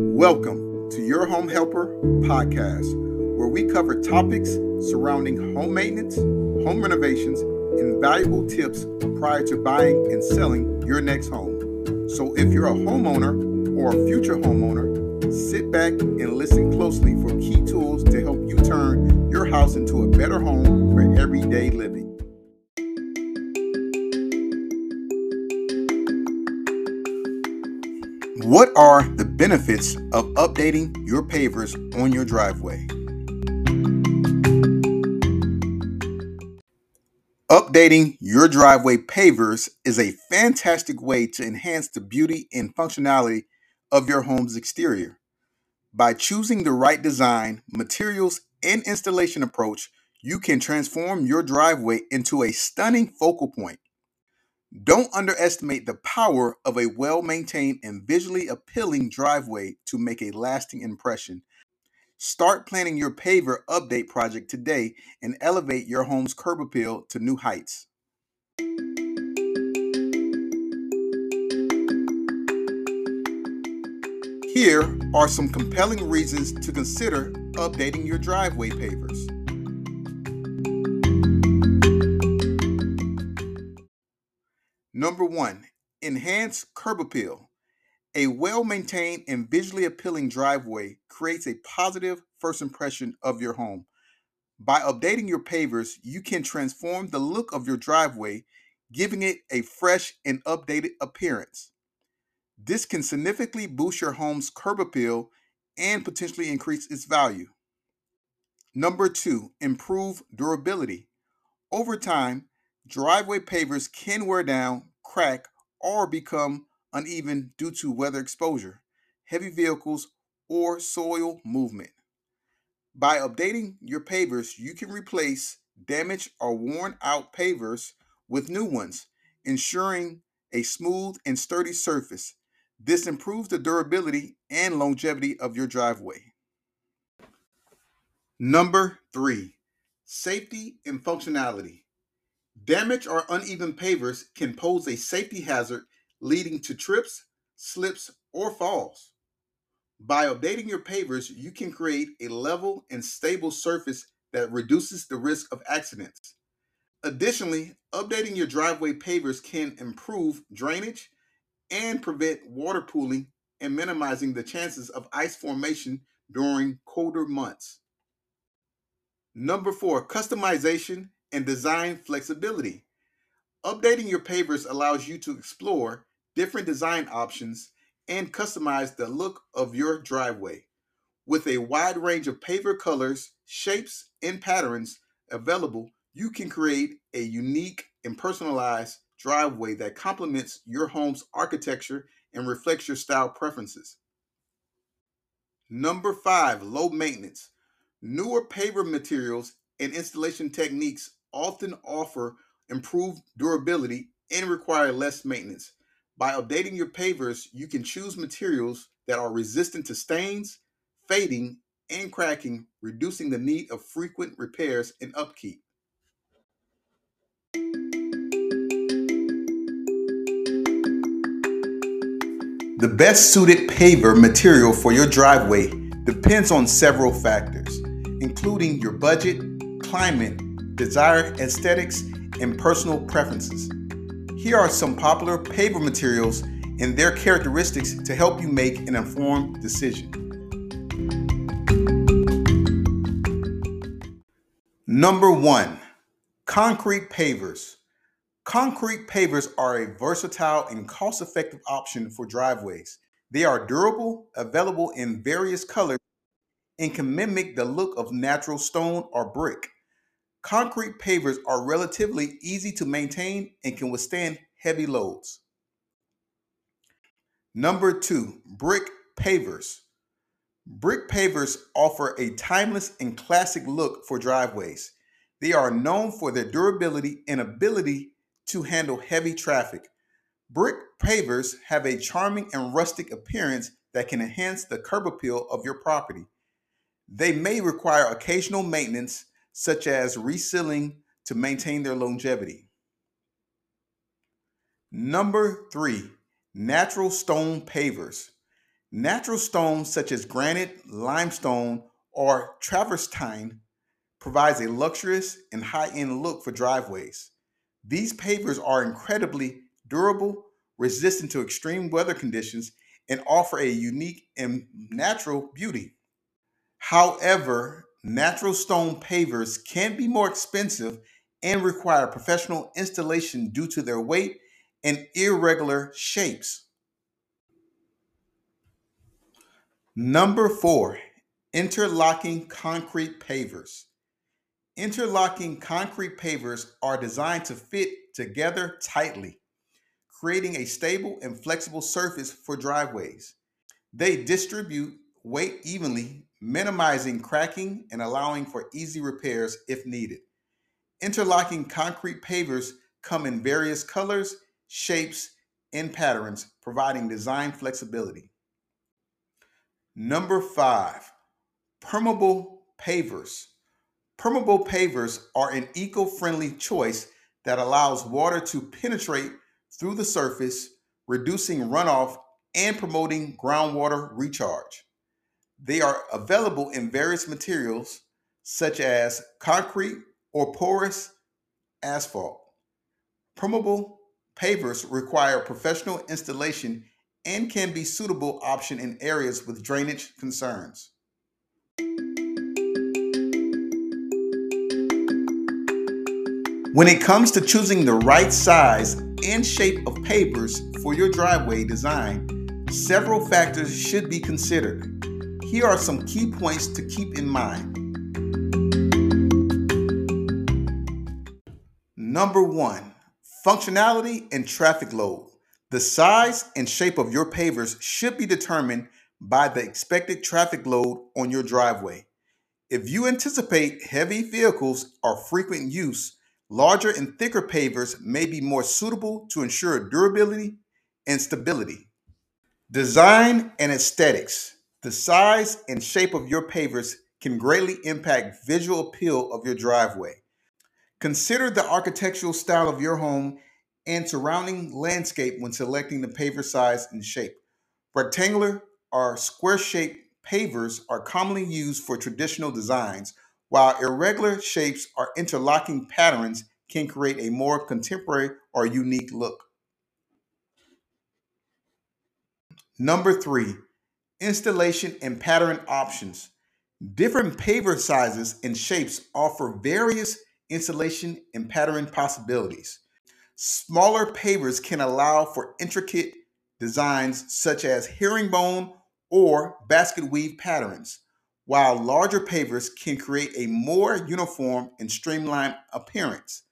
Welcome to Your Home Helper podcast, where we cover topics surrounding home maintenance, home renovations, and valuable tips prior to buying and selling your next home. So, if you're a homeowner or a future homeowner, sit back and listen closely for key tools to help you turn your house into a better home for everyday living. What are the benefits of updating your pavers on your driveway? Updating your driveway pavers is a fantastic way to enhance the beauty and functionality of your home's exterior. By choosing the right design, materials, and installation approach, you can transform your driveway into a stunning focal point. Don't underestimate the power of a well maintained and visually appealing driveway to make a lasting impression. Start planning your paver update project today and elevate your home's curb appeal to new heights. Here are some compelling reasons to consider updating your driveway pavers. Number one, enhance curb appeal. A well maintained and visually appealing driveway creates a positive first impression of your home. By updating your pavers, you can transform the look of your driveway, giving it a fresh and updated appearance. This can significantly boost your home's curb appeal and potentially increase its value. Number two, improve durability. Over time, driveway pavers can wear down, crack, or become uneven due to weather exposure, heavy vehicles, or soil movement. By updating your pavers, you can replace damaged or worn out pavers with new ones, ensuring a smooth and sturdy surface. This improves the durability and longevity of your driveway. Number three, safety and functionality. Damaged or uneven pavers can pose a safety hazard leading to trips, slips, or falls. By updating your pavers, you can create a level and stable surface that reduces the risk of accidents. Additionally, updating your driveway pavers can improve drainage and prevent water pooling and minimizing the chances of ice formation during colder months. Number four, customization and design flexibility. Updating your pavers allows you to explore different design options and customize the look of your driveway. With a wide range of paver colors, shapes, and patterns available, you can create a unique and personalized driveway that complements your home's architecture and reflects your style preferences. Number five, low maintenance. Newer paver materials and installation techniques often offer improved durability and require less maintenance. By updating your pavers, you can choose materials that are resistant to stains, fading, and cracking, reducing the need of frequent repairs and upkeep. The best suited paver material for your driveway depends on several factors, including your budget, climate, desired aesthetics, and personal preferences. Here are some popular paver materials and their characteristics to help you make an informed decision. Number one, concrete pavers. Concrete pavers are a versatile and cost effective option for driveways. They are durable, available in various colors, and can mimic the look of natural stone or brick. Concrete pavers are relatively easy to maintain and can withstand heavy loads. Number two, brick pavers. Brick pavers offer a timeless and classic look for driveways. They are known for their durability and ability to handle heavy traffic. Brick pavers have a charming and rustic appearance that can enhance the curb appeal of your property. They may require occasional maintenance such as resealing to maintain their longevity. Number three, natural stone pavers. Natural stones such as granite, limestone, or travertine provides a luxurious and high-end look for driveways. These pavers are incredibly durable, resistant to extreme weather conditions, and offer a unique and natural beauty. However, natural stone pavers can be more expensive and require professional installation due to their weight and irregular shapes. Number four, interlocking concrete pavers. Interlocking concrete pavers are designed to fit together tightly, creating a stable and flexible surface for driveways. They distribute weight evenly, minimizing cracking and allowing for easy repairs if needed. Interlocking concrete pavers come in various colors, shapes, and patterns, providing design flexibility. Number five, permeable pavers. Permeable pavers are an eco-friendly choice that allows water to penetrate through the surface, reducing runoff and promoting groundwater recharge. They are available in various materials such as concrete or porous asphalt. Permeable pavers require professional installation and can be suitable option in areas with drainage concerns. When it comes to choosing the right size and shape of pavers for your driveway design, several factors should be considered. Here are some key points to keep in mind. Number one, functionality and traffic load. The size and shape of your pavers should be determined by the expected traffic load on your driveway. If you anticipate heavy vehicles or frequent use, Larger and thicker pavers may be more suitable to ensure durability and stability. Design and aesthetics. The size and shape of your pavers can greatly impact visual appeal of your driveway. Consider the architectural style of your home and surrounding landscape when selecting the paver size and shape. Rectangular or square shaped pavers are commonly used for traditional designs, while irregular shapes or interlocking patterns can create a more contemporary or unique look. Number three, installation and pattern options. Different paver sizes and shapes offer various installation and pattern possibilities. Smaller pavers can allow for intricate designs such as herringbone or basket weave patterns, while larger pavers can create a more uniform and streamlined appearance.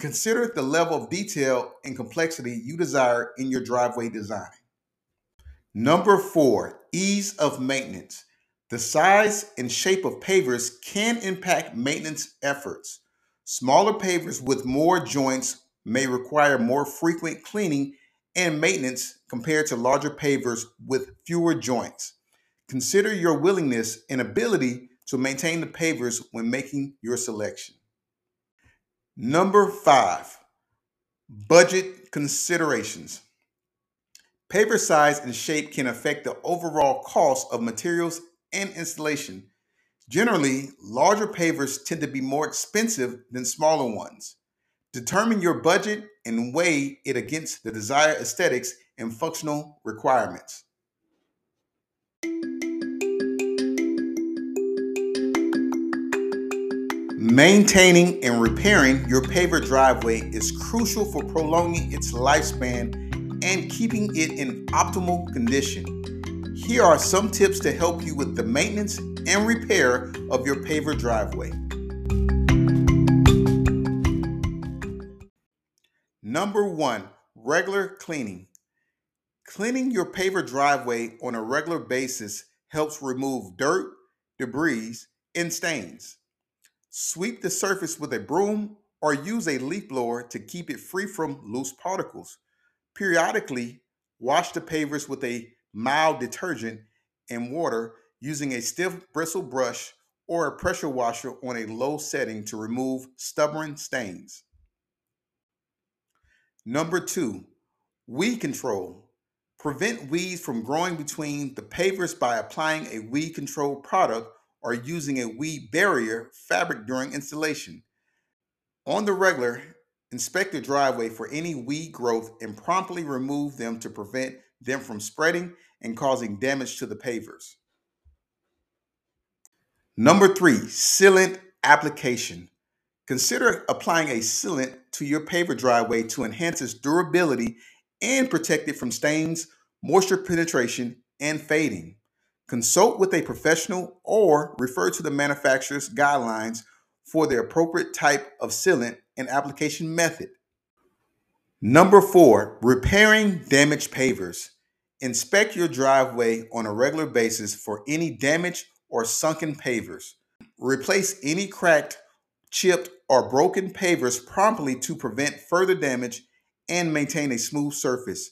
Consider the level of detail and complexity you desire in your driveway design. Number four, ease of maintenance. The size and shape of pavers can impact maintenance efforts. Smaller pavers with more joints may require more frequent cleaning and maintenance compared to larger pavers with fewer joints. Consider your willingness and ability to maintain the pavers when making your selection. Number five, budget considerations. Paver size and shape can affect the overall cost of materials and installation. Generally, larger pavers tend to be more expensive than smaller ones. Determine your budget and weigh it against the desired aesthetics and functional requirements. Maintaining and repairing your paver driveway is crucial for prolonging its lifespan and keeping it in optimal condition. Here are some tips to help you with the maintenance and repair of your paver driveway. Number one, regular cleaning. Cleaning your paver driveway on a regular basis helps remove dirt, debris, and stains. Sweep the surface with a broom or use a leaf blower to keep it free from loose particles. Periodically, wash the pavers with a mild detergent and water using a stiff bristle brush or a pressure washer on a low setting to remove stubborn stains. Number two, weed control. Prevent weeds from growing between the pavers by applying a weed control product or using a weed barrier fabric during installation. On the regular, inspect the driveway for any weed growth and promptly remove them to prevent them from spreading and causing damage to the pavers. Number three, sealant application. Consider applying a sealant to your paver driveway to enhance its durability and protect it from stains, moisture penetration, and fading. Consult with a professional or refer to the manufacturer's guidelines for the appropriate type of sealant and application method. Number four, repairing damaged pavers. Inspect your driveway on a regular basis for any damaged or sunken pavers. Replace any cracked, chipped, or broken pavers promptly to prevent further damage and maintain a smooth surface.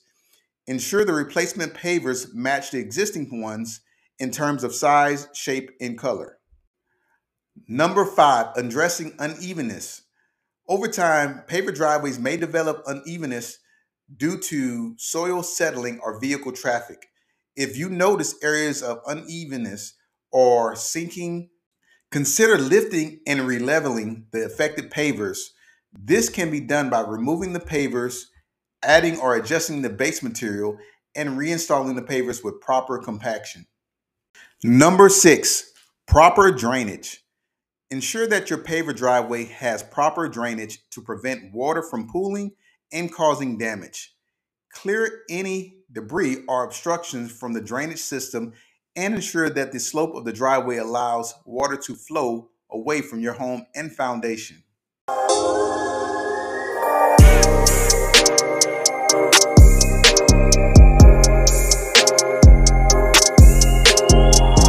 Ensure the replacement pavers match the existing ones in terms of size, shape, and color. Number five, addressing unevenness. Over time, paver driveways may develop unevenness due to soil settling or vehicle traffic. If you notice areas of unevenness or sinking, consider lifting and releveling the affected pavers. This can be done by removing the pavers, adding or adjusting the base material, and reinstalling the pavers with proper compaction. Number six, proper drainage. Ensure that your paver driveway has proper drainage to prevent water from pooling and causing damage. Clear any debris or obstructions from the drainage system and ensure that the slope of the driveway allows water to flow away from your home and foundation.